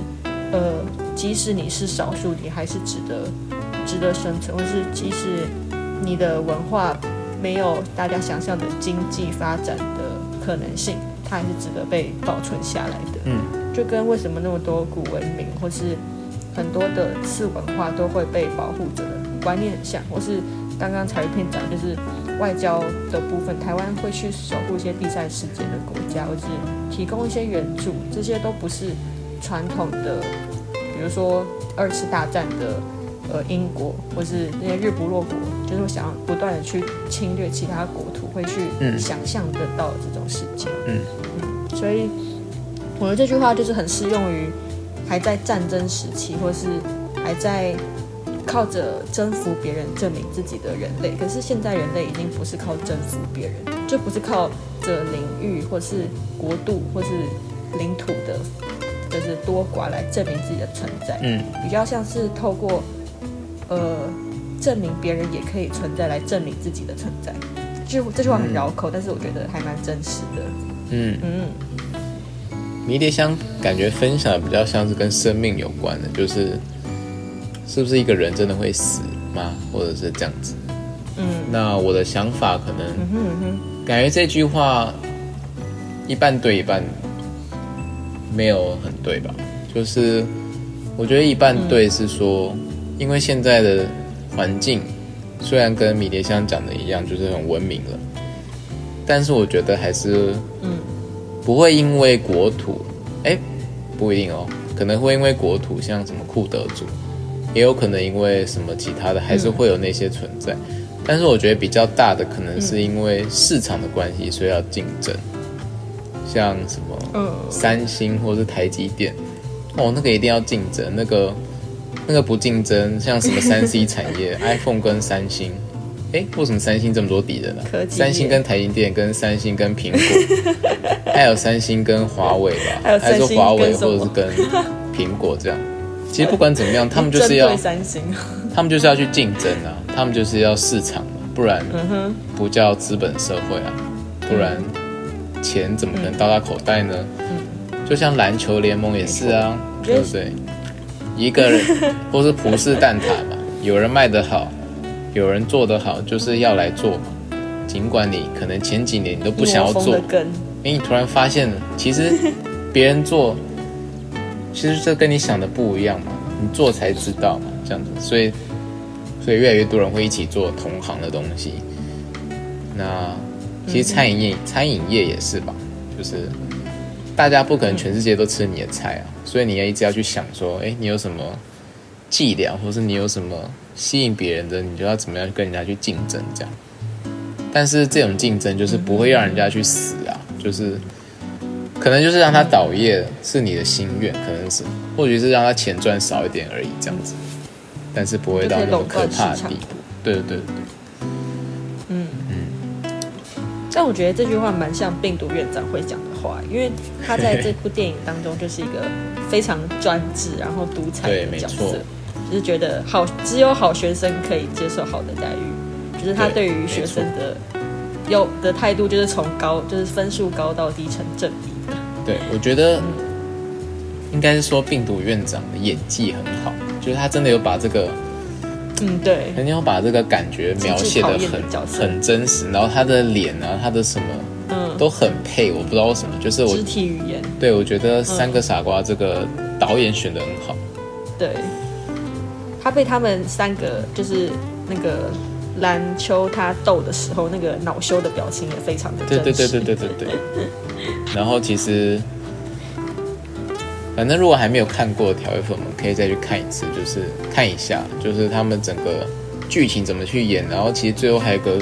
呃，即使你是少数，你还是值得值得生存，或是即使你的文化没有大家想象的经济发展的可能性，它还是值得被保存下来的。嗯，就跟为什么那么多古文明或是很多的次文化都会被保护着的观念很像，或是刚刚柴鱼片讲就是外交的部分，台湾会去守护一些第三世界的国家，或是提供一些援助，这些都不是传统的，比如说二次大战的呃英国或是那些日不落国，就是会想要不断的去侵略其他国土，会去嗯想象得到的这种世界。嗯所以我的这句话就是很适用于还在战争时期，或是还在靠着征服别人证明自己的人类。可是现在人类已经不是靠征服别人，就不是靠着领域或是国度或是领土的，就是多寡来证明自己的存在。嗯比较像是透过呃证明别人也可以存在来证明自己的存在。就这句话很绕口，但是我觉得还蛮真实的。嗯，嗯，迷迭香感觉分享的比较像是跟生命有关的，就是是不是一个人真的会死吗？或者是这样子？嗯那我的想法可能嗯哼嗯哼，感觉这句话一半对一半没有很对吧？就是我觉得一半对是说，因为现在的环境虽然跟迷迭香讲的一样，就是很文明了，但是我觉得还是嗯不会因为国土，哎，不一定哦，可能会因为国土，像什么库德族，也有可能因为什么其他的，还是会有那些存在。但是我觉得比较大的可能是因为市场的关系，所以要竞争，像什么嗯。三星或是台积电，哦，那个一定要竞争，那个那个不竞争，像什么 三 C 产业，iPhone 跟三星，哎，为什么三星这么多敌人呢、三星跟台积电，跟三星跟苹果，还有三星跟华为吧，还有还是说华为或者是跟苹果这样。其实不管怎么样，他们就是要三星，他们就是要去竞争啊，他们就是要市场嘛，不然不叫资本社会啊，不然钱怎么可能到他口袋呢？就像篮球联盟也是啊，对不对？一个人或是葡式蛋挞嘛，有人卖得好，有人做得好，就是要来做嘛。尽管你可能前几年你都不想要做一窝蜂的，跟，因为你突然发现，其实 别人做，其实这跟你想的不一样嘛，你做才知道嘛，这样子，所以，所以越来越多人会一起做同行的东西。那其实餐饮业，餐饮业也是吧，就是大家不可能全世界都吃你的菜啊，所以你要一直要去想说，哎，你有什么伎俩，或是你有什么吸引别人的，你就要怎么样跟人家去竞争这样。但是这种竞争就是不会让人家去死啊，就是可能就是让他倒业是你的心愿，可能是或许是让他钱赚少一点而已这样子，但是不会到那么可怕的地步。对对对但我觉得这句话蛮像病毒院长会讲的话，因为他在这部电影当中就是一个非常专制然后独裁的角色，就是觉得好只有好学生可以接受好的待遇，就是他对对于学生的有的态度就是从高就是分数高到低成正比的。对，我觉得应该是说病毒院长的演技很好，就是他真的有把这个，嗯，对，人家要把这个感觉描写的很很真实，然后他的脸啊，他的什么嗯，都很配，我不知道为什么，就是我肢体语言，对我觉得《三个傻瓜》这个导演选的很好。对，他被他们三个就是那个篮球他逗的时候，那个恼羞的表情也非常的对真实。对对对对对对。然后其实，反正如果还没有看过的条约粉们，可以再去看一次，就是看一下，就是他们整个剧情怎么去演，然后其实最后还有个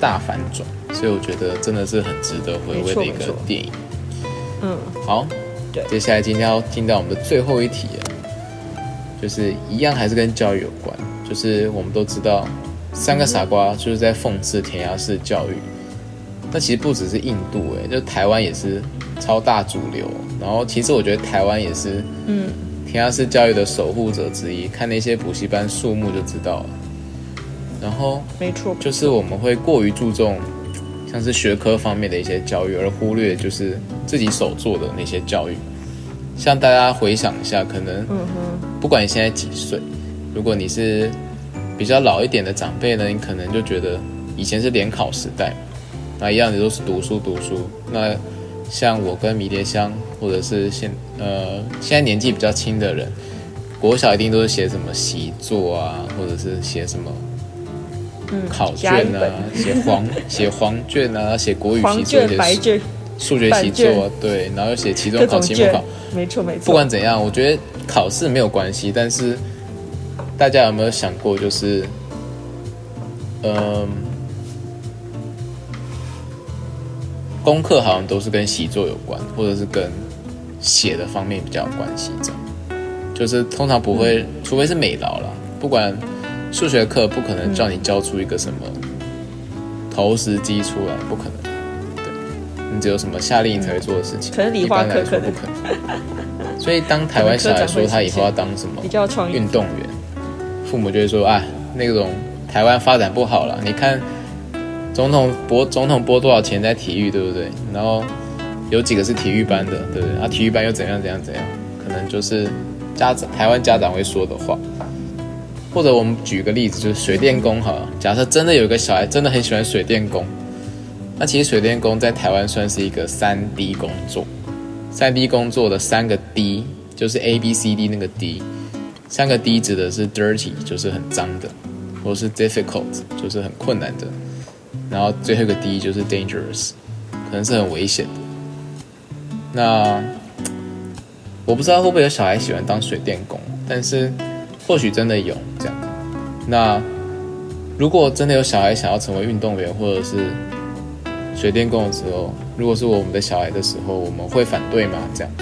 大反转，所以我觉得真的是很值得回味的一个电影。嗯，好，对接下来今天要进到我们的最后一题了，就是一样还是跟教育有关，就是我们都知道，三个傻瓜就是在讽刺填鸭式教育。那其实不只是印度、欸，就台湾也是超大主流。然后其实我觉得台湾也是，嗯，填鸭式教育的守护者之一。看那些补习班数目就知道了。然后没错，就是我们会过于注重像是学科方面的一些教育，而忽略就是自己手做的那些教育。像大家回想一下，可能嗯哼，不管你现在几岁，如果你是比较老一点的长辈呢，你可能就觉得以前是联考时代嘛，那一样的都是读书读书。那像我跟迷迭香，或者是现呃现在年纪比较轻的人，国小一定都是写什么习作啊，或者是写什么嗯，考卷啊，写黄 写黄卷啊，写国语习作，写卷，数学习作，对，然后又写期中考、期末考。，没错没错。不管怎样，我觉得考试没有关系，但是大家有没有想过，就是，嗯、功课好像都是跟习作有关，或者是跟写的方面比较有关系，这样。就是通常不会，除非是美劳啦，不管数学课不可能叫你教出一个什么投石机出来，不可能。对，你只有什么夏令营才会做的事情，可能理化一般来课可能说不可能。所以当台湾小孩说他以后要当什么比较创意运动员，父母就会说啊，那种台湾发展不好了，你看总统拨总统拨多少钱在体育，对不对？然后有几个是体育班的，对不对？啊，体育班又怎样怎样怎样，可能就是家长台湾家长会说的话。或者我们举个例子，就是水电工哈，假设真的有一个小孩真的很喜欢水电工，那其实水电工在台湾算是一个三 D 工作。三 D 工作的三个 D 就是 A B C D 那个 D，三个 D 指的是 dirty 就是很脏的，或是 difficult 就是很困难的，然后最后一个 D 就是 dangerous，可能是很危险的。那我不知道会不会有小孩喜欢当水电工，但是或许真的有这样。那如果真的有小孩想要成为运动员或者是水电工的时候，如果是我们的小孩的时候，我们会反对吗？这样？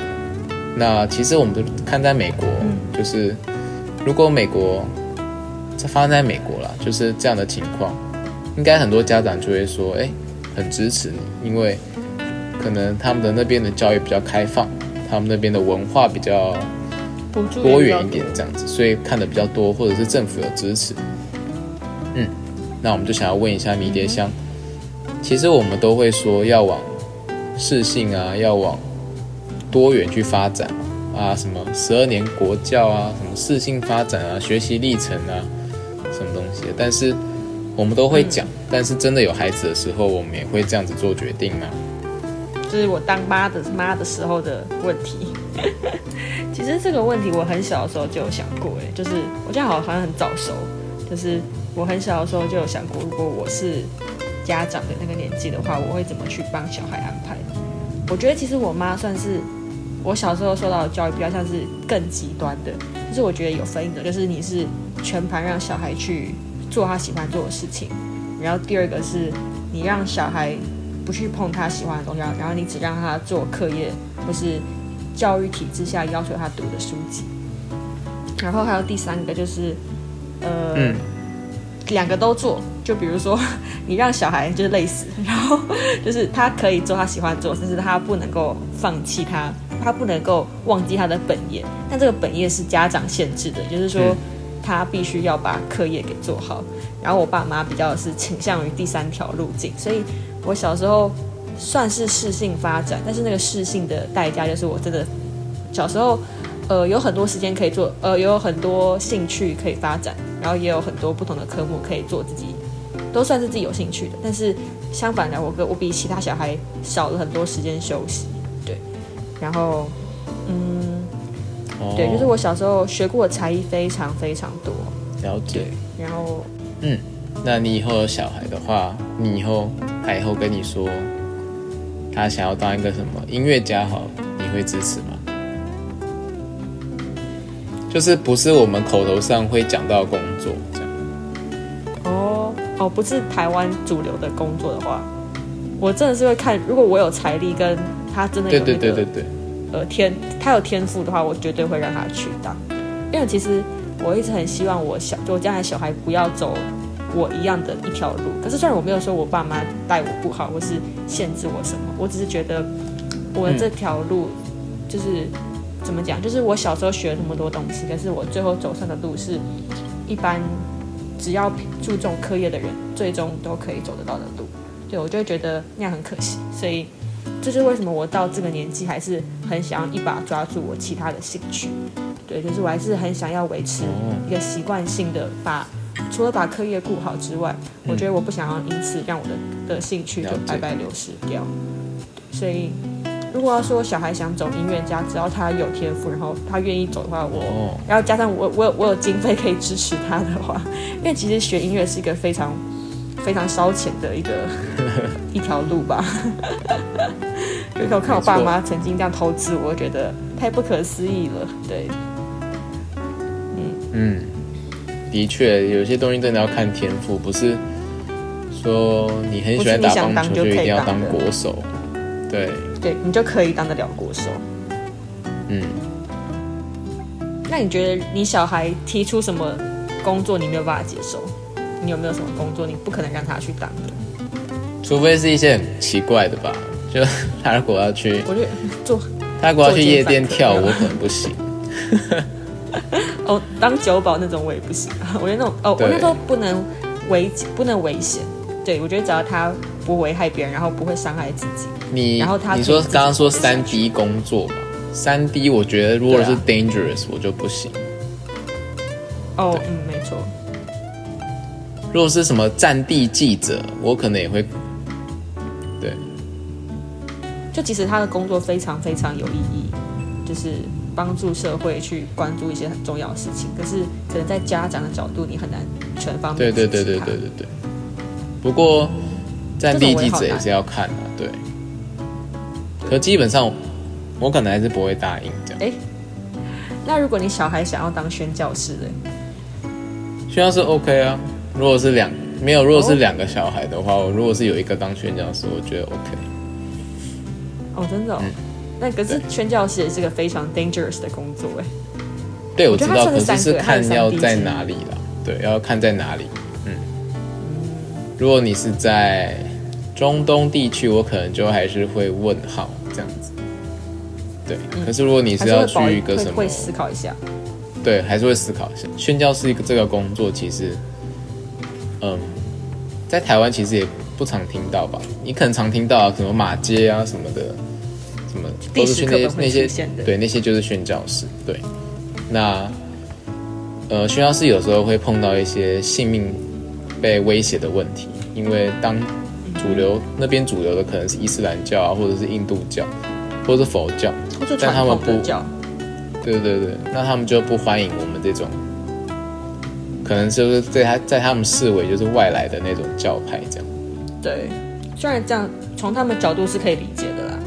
那其实我们都看在美国，就是如果美国这发生在美国啦，就是这样的情况，应该很多家长就会说，哎，很支持你，因为可能他们的那边的教育比较开放，他们那边的文化比较多元一点这样子，所以看的比较多，或者是政府有支持。嗯，那我们就想要问一下迷迭香，其实我们都会说要往适性啊，要往多元去发展啊，什么十二年国教啊，什么适性发展啊，学习历程啊，什么东西，但是我们都会讲，但是真的有孩子的时候，我们也会这样子做决定吗？就是我当妈的妈的时候的问题。其实这个问题我很小的时候就有想过，哎，就是我这样好好像很早熟，就是我很小的时候就有想过，如果我是家长的那个年纪的话，我会怎么去帮小孩安排？我觉得其实我妈算是我小时候受到的教育比较像是更极端的，就是我觉得有分一种，就是你是全盘让小孩去做他喜欢做的事情，然后第二个是你让小孩不去碰他喜欢的东西，然后你只让他做课业或是教育体制下要求他读的书籍。然后还有第三个就是，呃，嗯两个都做。就比如说，你让小孩就是累死，然后就是他可以做他喜欢做，但是他不能够放弃他，他不能够忘记他的本业。但这个本业是家长限制的，就是说嗯他必须要把课业给做好。然后我爸妈比较是倾向于第三条路径，所以我小时候算是适性发展，但是那个适性的代价就是我真的小时候呃有很多时间可以做，呃有很多兴趣可以发展，然后也有很多不同的科目可以做自己，都算是自己有兴趣的。但是相反的，我跟我比其他小孩少了很多时间休息，对，然后嗯，哦对，就是我小时候学过的才艺非常非常多，了解。然后嗯，那你以后有小孩的话，你以后他以后跟你说他想要当一个什么音乐家，好，你会支持吗？就是不是我们口头上会讲到工作这样，哦哦，不是台湾主流的工作的话，我真的是会看，如果我有财力跟他真的对有那个对对对对，呃天，他有天赋的话，我绝对会让他去当。因为其实我一直很希望我小，就我将来小孩不要走我一样的一条路。可是虽然我没有说我爸妈待我不好，或是限制我什么，我只是觉得我的这条路就是、怎么讲，就是我小时候学了那么多东西，可是我最后走上的路是一般只要注重课业的人最终都可以走得到的路。对我就会觉得那样很可惜，所以这就是为什么我到这个年纪还是很想要一把抓住我其他的兴趣。对，就是我还是很想要维持一个习惯性的把，除了把课业顾好之外，我觉得我不想要因此让我的的兴趣就白白流失掉。所以，如果要说小孩想走音乐家，只要他有天赋，然后他愿意走的话，我，然后加上我我有我有经费可以支持他的话，因为其实学音乐是一个非常非常烧钱的一个 一条路吧。就我看我爸妈曾经这样投资，我觉得太不可思议了。对。嗯，的确，有些东西真的要看天赋，不是说你很喜欢打棒球就一定要当国手。对，对你就可以当得了国手。嗯，那你觉得你小孩提出什么工作你没有办法接受？你有没有什么工作你不可能让他去当的？除非是一些很奇怪的吧，就他如果要去，我觉得做他如果要去夜店跳，我可能不行。哦，当酒保那种我也不行，我觉得那种哦，我那时候不能危不能危险，对我觉得只要他不危害别人，然后不会伤害自己，你然后他你说刚刚说三 D 工作嘛，三 D 我觉得如果是 dangerous 我就不行。哦，嗯，没错。如果是什么战地记者，我可能也会，对。就其实他的工作非常非常有意义，就是。帮助社会去关注一些很重要的事情，可是可能在家长的角度，你很难全方面对对对对对对对。不过战地记者也是要看的，对。可基本上我可能还是不会答应这样。哎，那如果你小孩想要当宣教师嘞？宣教师 OK 啊，如果是两没有，如果是两个小孩的话，我如果是有一个当宣教师，我觉得 OK。哦，真的哦。那可是宣教师也是个非常 dangerous 的工作哎。对，我知道，可是是看要在哪里了。对，要看在哪里。嗯。如果你是在中东地区，我可能就还是会问号这样子。对。可是如果你是要去一个什么，会思考一下。对，还是会思考一下。宣教是一个这个工作，其实，嗯，在台湾其实也不常听到吧？你可能常听到什么马街啊什么的。什么都是那些那些对那些就是宣教士对，那呃宣教士有时候会碰到一些性命被威胁的问题，因为当主流那边主流的可能是伊斯兰教啊，或者是印度教，或者是佛教，但他们不对对对，那他们就不欢迎我们这种，可能就是在他在他们视为就是外来的那种教派这样。对，虽然这样从他们角度是可以理解的。啦。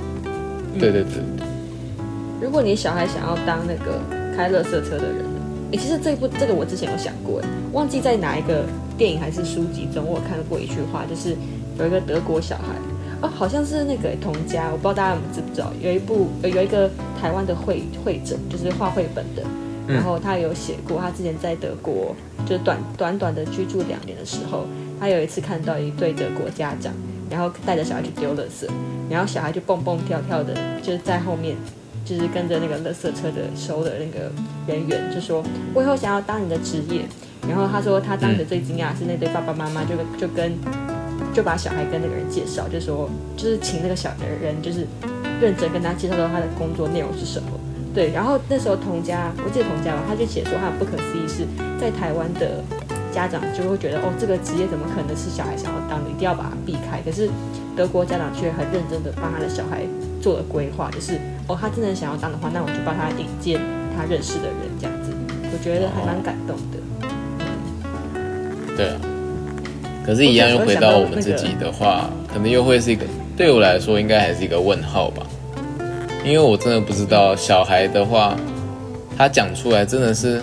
对对对，如果你小孩想要当那个开乐色车的人，哎，其实这部这个我之前有想过，哎，忘记在哪一个电影还是书籍中，我有看过一句话，就是有一个德国小孩，哦，好像是那个童家，我不知道大家知不知道，有一部有一个台湾的绘绘者，就是画绘本的，然后他有写过，他之前在德国就是短短短的居住两年的时候，他有一次看到一对德国家长。然后带着小孩去丢垃圾，然后小孩就蹦蹦跳跳的，就是在后面，就是跟着那个垃圾车的收的那个人员，就说：“我以后想要当你的职业。”然后他说他当时最惊讶是那对爸爸妈妈就跟就跟就把小孩跟那个人介绍，就说就是请那个小的人就是认真跟他介绍到他的工作内容是什么。对，然后那时候童家，我记得童家吧，他就写说他不可思议是在台湾的。家长就会觉得哦，这个职业怎么可能是小孩想要当的？一定要把它避开。可是德国家长却很认真的帮他的小孩做了规划，就是哦，他真的想要当的话，那我就帮他引荐他认识的人，这样子，我觉得还蛮感动的。对啊，可是，一样又回到我们自己的话，可能又会是一个对我来说，应该还是一个问号吧。因为我真的不知道小孩的话，他讲出来真的是。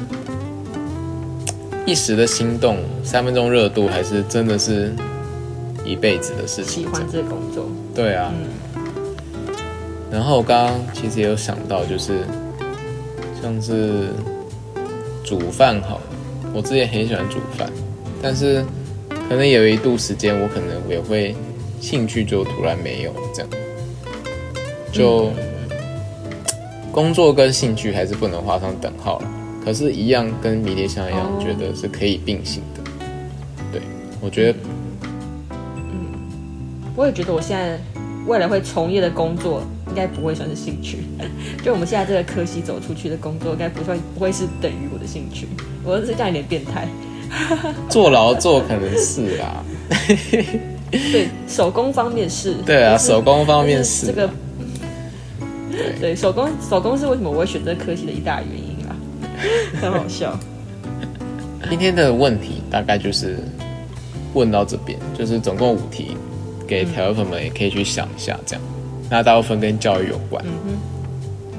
一时的心动，三分钟热度，还是真的是一辈子的事情。喜欢这工作，对啊。然后我刚刚其实也有想到，就是像是煮饭好，我之前很喜欢煮饭，但是可能有一度时间，我可能也会兴趣就突然没有这样，就工作跟兴趣还是不能画上等号了。可是，一样跟迷迭香一样，觉得是可以并行的。对，我觉得，嗯，我也觉得我现在未来会从业的工作，应该不会算是兴趣。就我们现在这个科系走出去的工作，应该不算不会是等于我的兴趣。我是这样有点变态。做劳作可能是啊，对，手工方面是。对啊，手工方面是但这个。对手工手工是为什么我会选择科系的一大原因啊，很好笑。今天的问题大概就是问到这边，就是总共五题，给条友粉们也可以去想一下，这样。那大部分跟教育有关。嗯哼，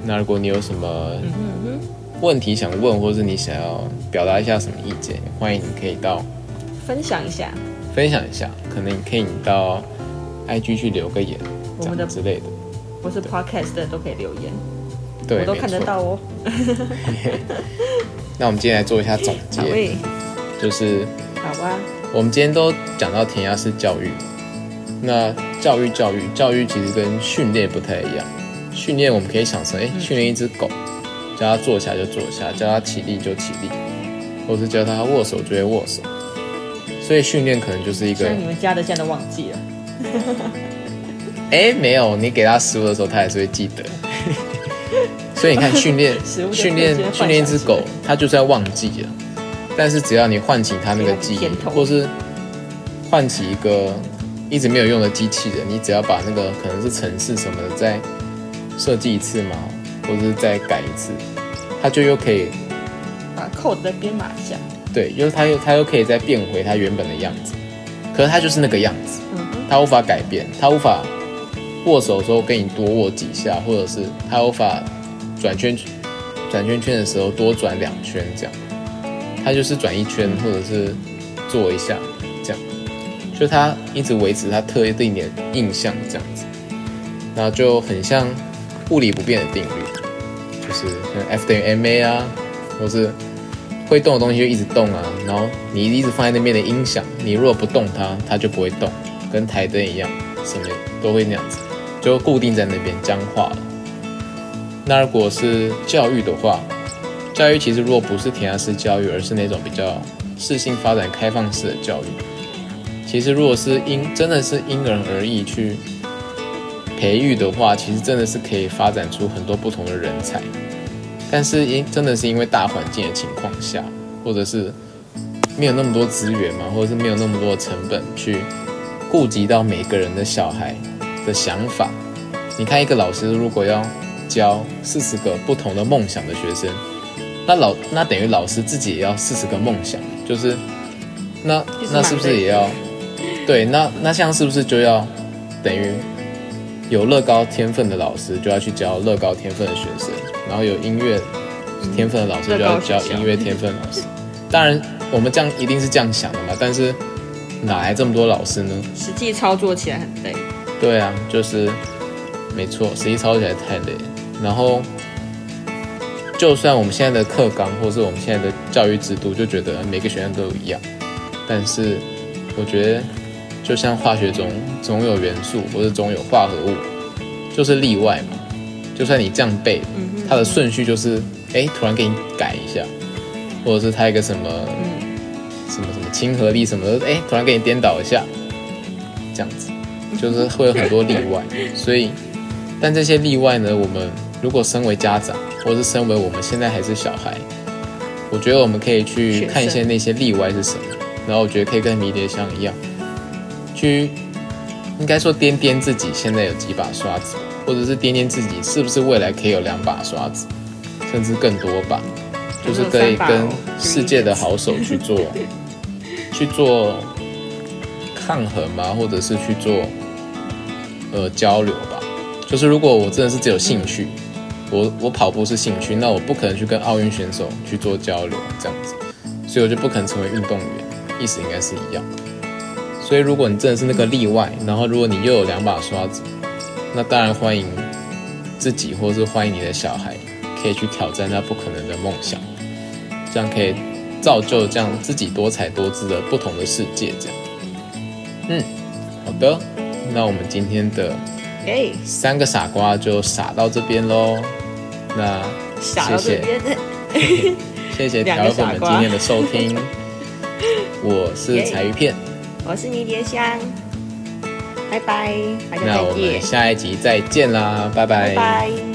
那如果你有什么问题想问，或是你想要表达一下什么意见，欢迎你可以到分享一下分享一下，可能你可以你到 IG 去留个言，这样之类的。或是 podcast 的都可以留言，对，我都。看得到哦。那我们今天来做一下总结就是好啊，我们今天都讲到填鸭式教育，那教育教育教育其实跟训练不太一样。训练我们可以想成，哎、训练一只狗，叫它坐下就坐下，叫它起立就起立，或是叫它握手就会握手。所以训练可能就是一个你们家的现在都忘记了，哎、没有，你给它食物的时候，它还是会记得。所以你看，训练训练训练一只狗它就是要忘记了。但是只要你唤起它那个记忆或是唤起一个一直没有用的机器人，你只要把那个可能是城市什么的再设计一次嘛，或者是再改一次，它就又可以把扣子再编码一下。对，就是它又它又可以再变回它原本的样子。可是它就是那个样子，嗯，它无法改变，它无法握手的时候跟你多握几下，或者是它无法转圈转圈圈的时候多转两圈这样，它就是转一圈或者是做一下这样，就它一直维持它特定的印象这样子，然后就很像物理不变的定律，就是 F 等于 ma 啊，或是会动的东西就一直动啊，然后你一直放在那边的音响，你如果不动它，它就不会动，跟台灯一样，什么都会那样子，就固定在那边僵化了。那如果是教育的话，教育其实如果不是填鸭式教育，而是那种比较适性发展、开放式的教育，其实如果是因真的是因人而异去培育的话，其实真的是可以发展出很多不同的人才。但是因真的是因为大环境的情况下，或者是没有那么多资源嘛，或者是没有那么多成本去顾及到每个人的小孩的想法。你看，一个老师如果要教四十个不同的梦想的学生，那老那等于老师自己也要四十个梦想，就是那那是不是也要对？那那像是不是就要等于有乐高天分的老师就要去教乐高天分的学生，然后有音乐天分的老师就要教音乐天分老师。当然，我们这样一定是这样想的嘛，但是哪来这么多老师呢？实际操作起来很累。对啊，就是没错，实际操作起来太累。然后，就算我们现在的课纲或是我们现在的教育制度，就觉得每个学生都一样，但是我觉得，就像化学中总有元素或者总有化合物，就是例外嘛。就算你这样背，嗯，它的顺序就是，哎，突然给你改一下，或者是它一个什么嗯，什么什么亲和力什么的，哎，突然给你颠倒一下，这样子，就是会有很多例外。所以，但这些例外呢，我们如果身为家长，或是身为我们现在还是小孩，我觉得我们可以去看一些那些例外是什么，然后我觉得可以跟迷迭香一样，去应该说掂掂自己现在有几把刷子，或者是掂掂自己是不是未来可以有两把刷子，甚至更多把，就是可以跟世界的好手去做去做抗衡嘛，或者是去做呃交流吧。就是如果我真的是只有兴趣，我我跑步是兴趣，那我不可能去跟奥运选手去做交流这样子，所以我就不可能成为运动员，意思应该是一样。所以如果你真的是那个例外，然后如果你又有两把刷子，那当然欢迎自己或是欢迎你的小孩可以去挑战那不可能的梦想，这样可以造就这样自己多彩多姿的不同的世界。这样，嗯，好的，那我们今天的哎，三个傻瓜就傻到这边喽。那谢谢。谢谢两条友粉个傻瓜们今天的收听，我是耶彩鱼片，我是迷迭香，拜拜，那我们，下一集再见啦，拜拜。拜。拜。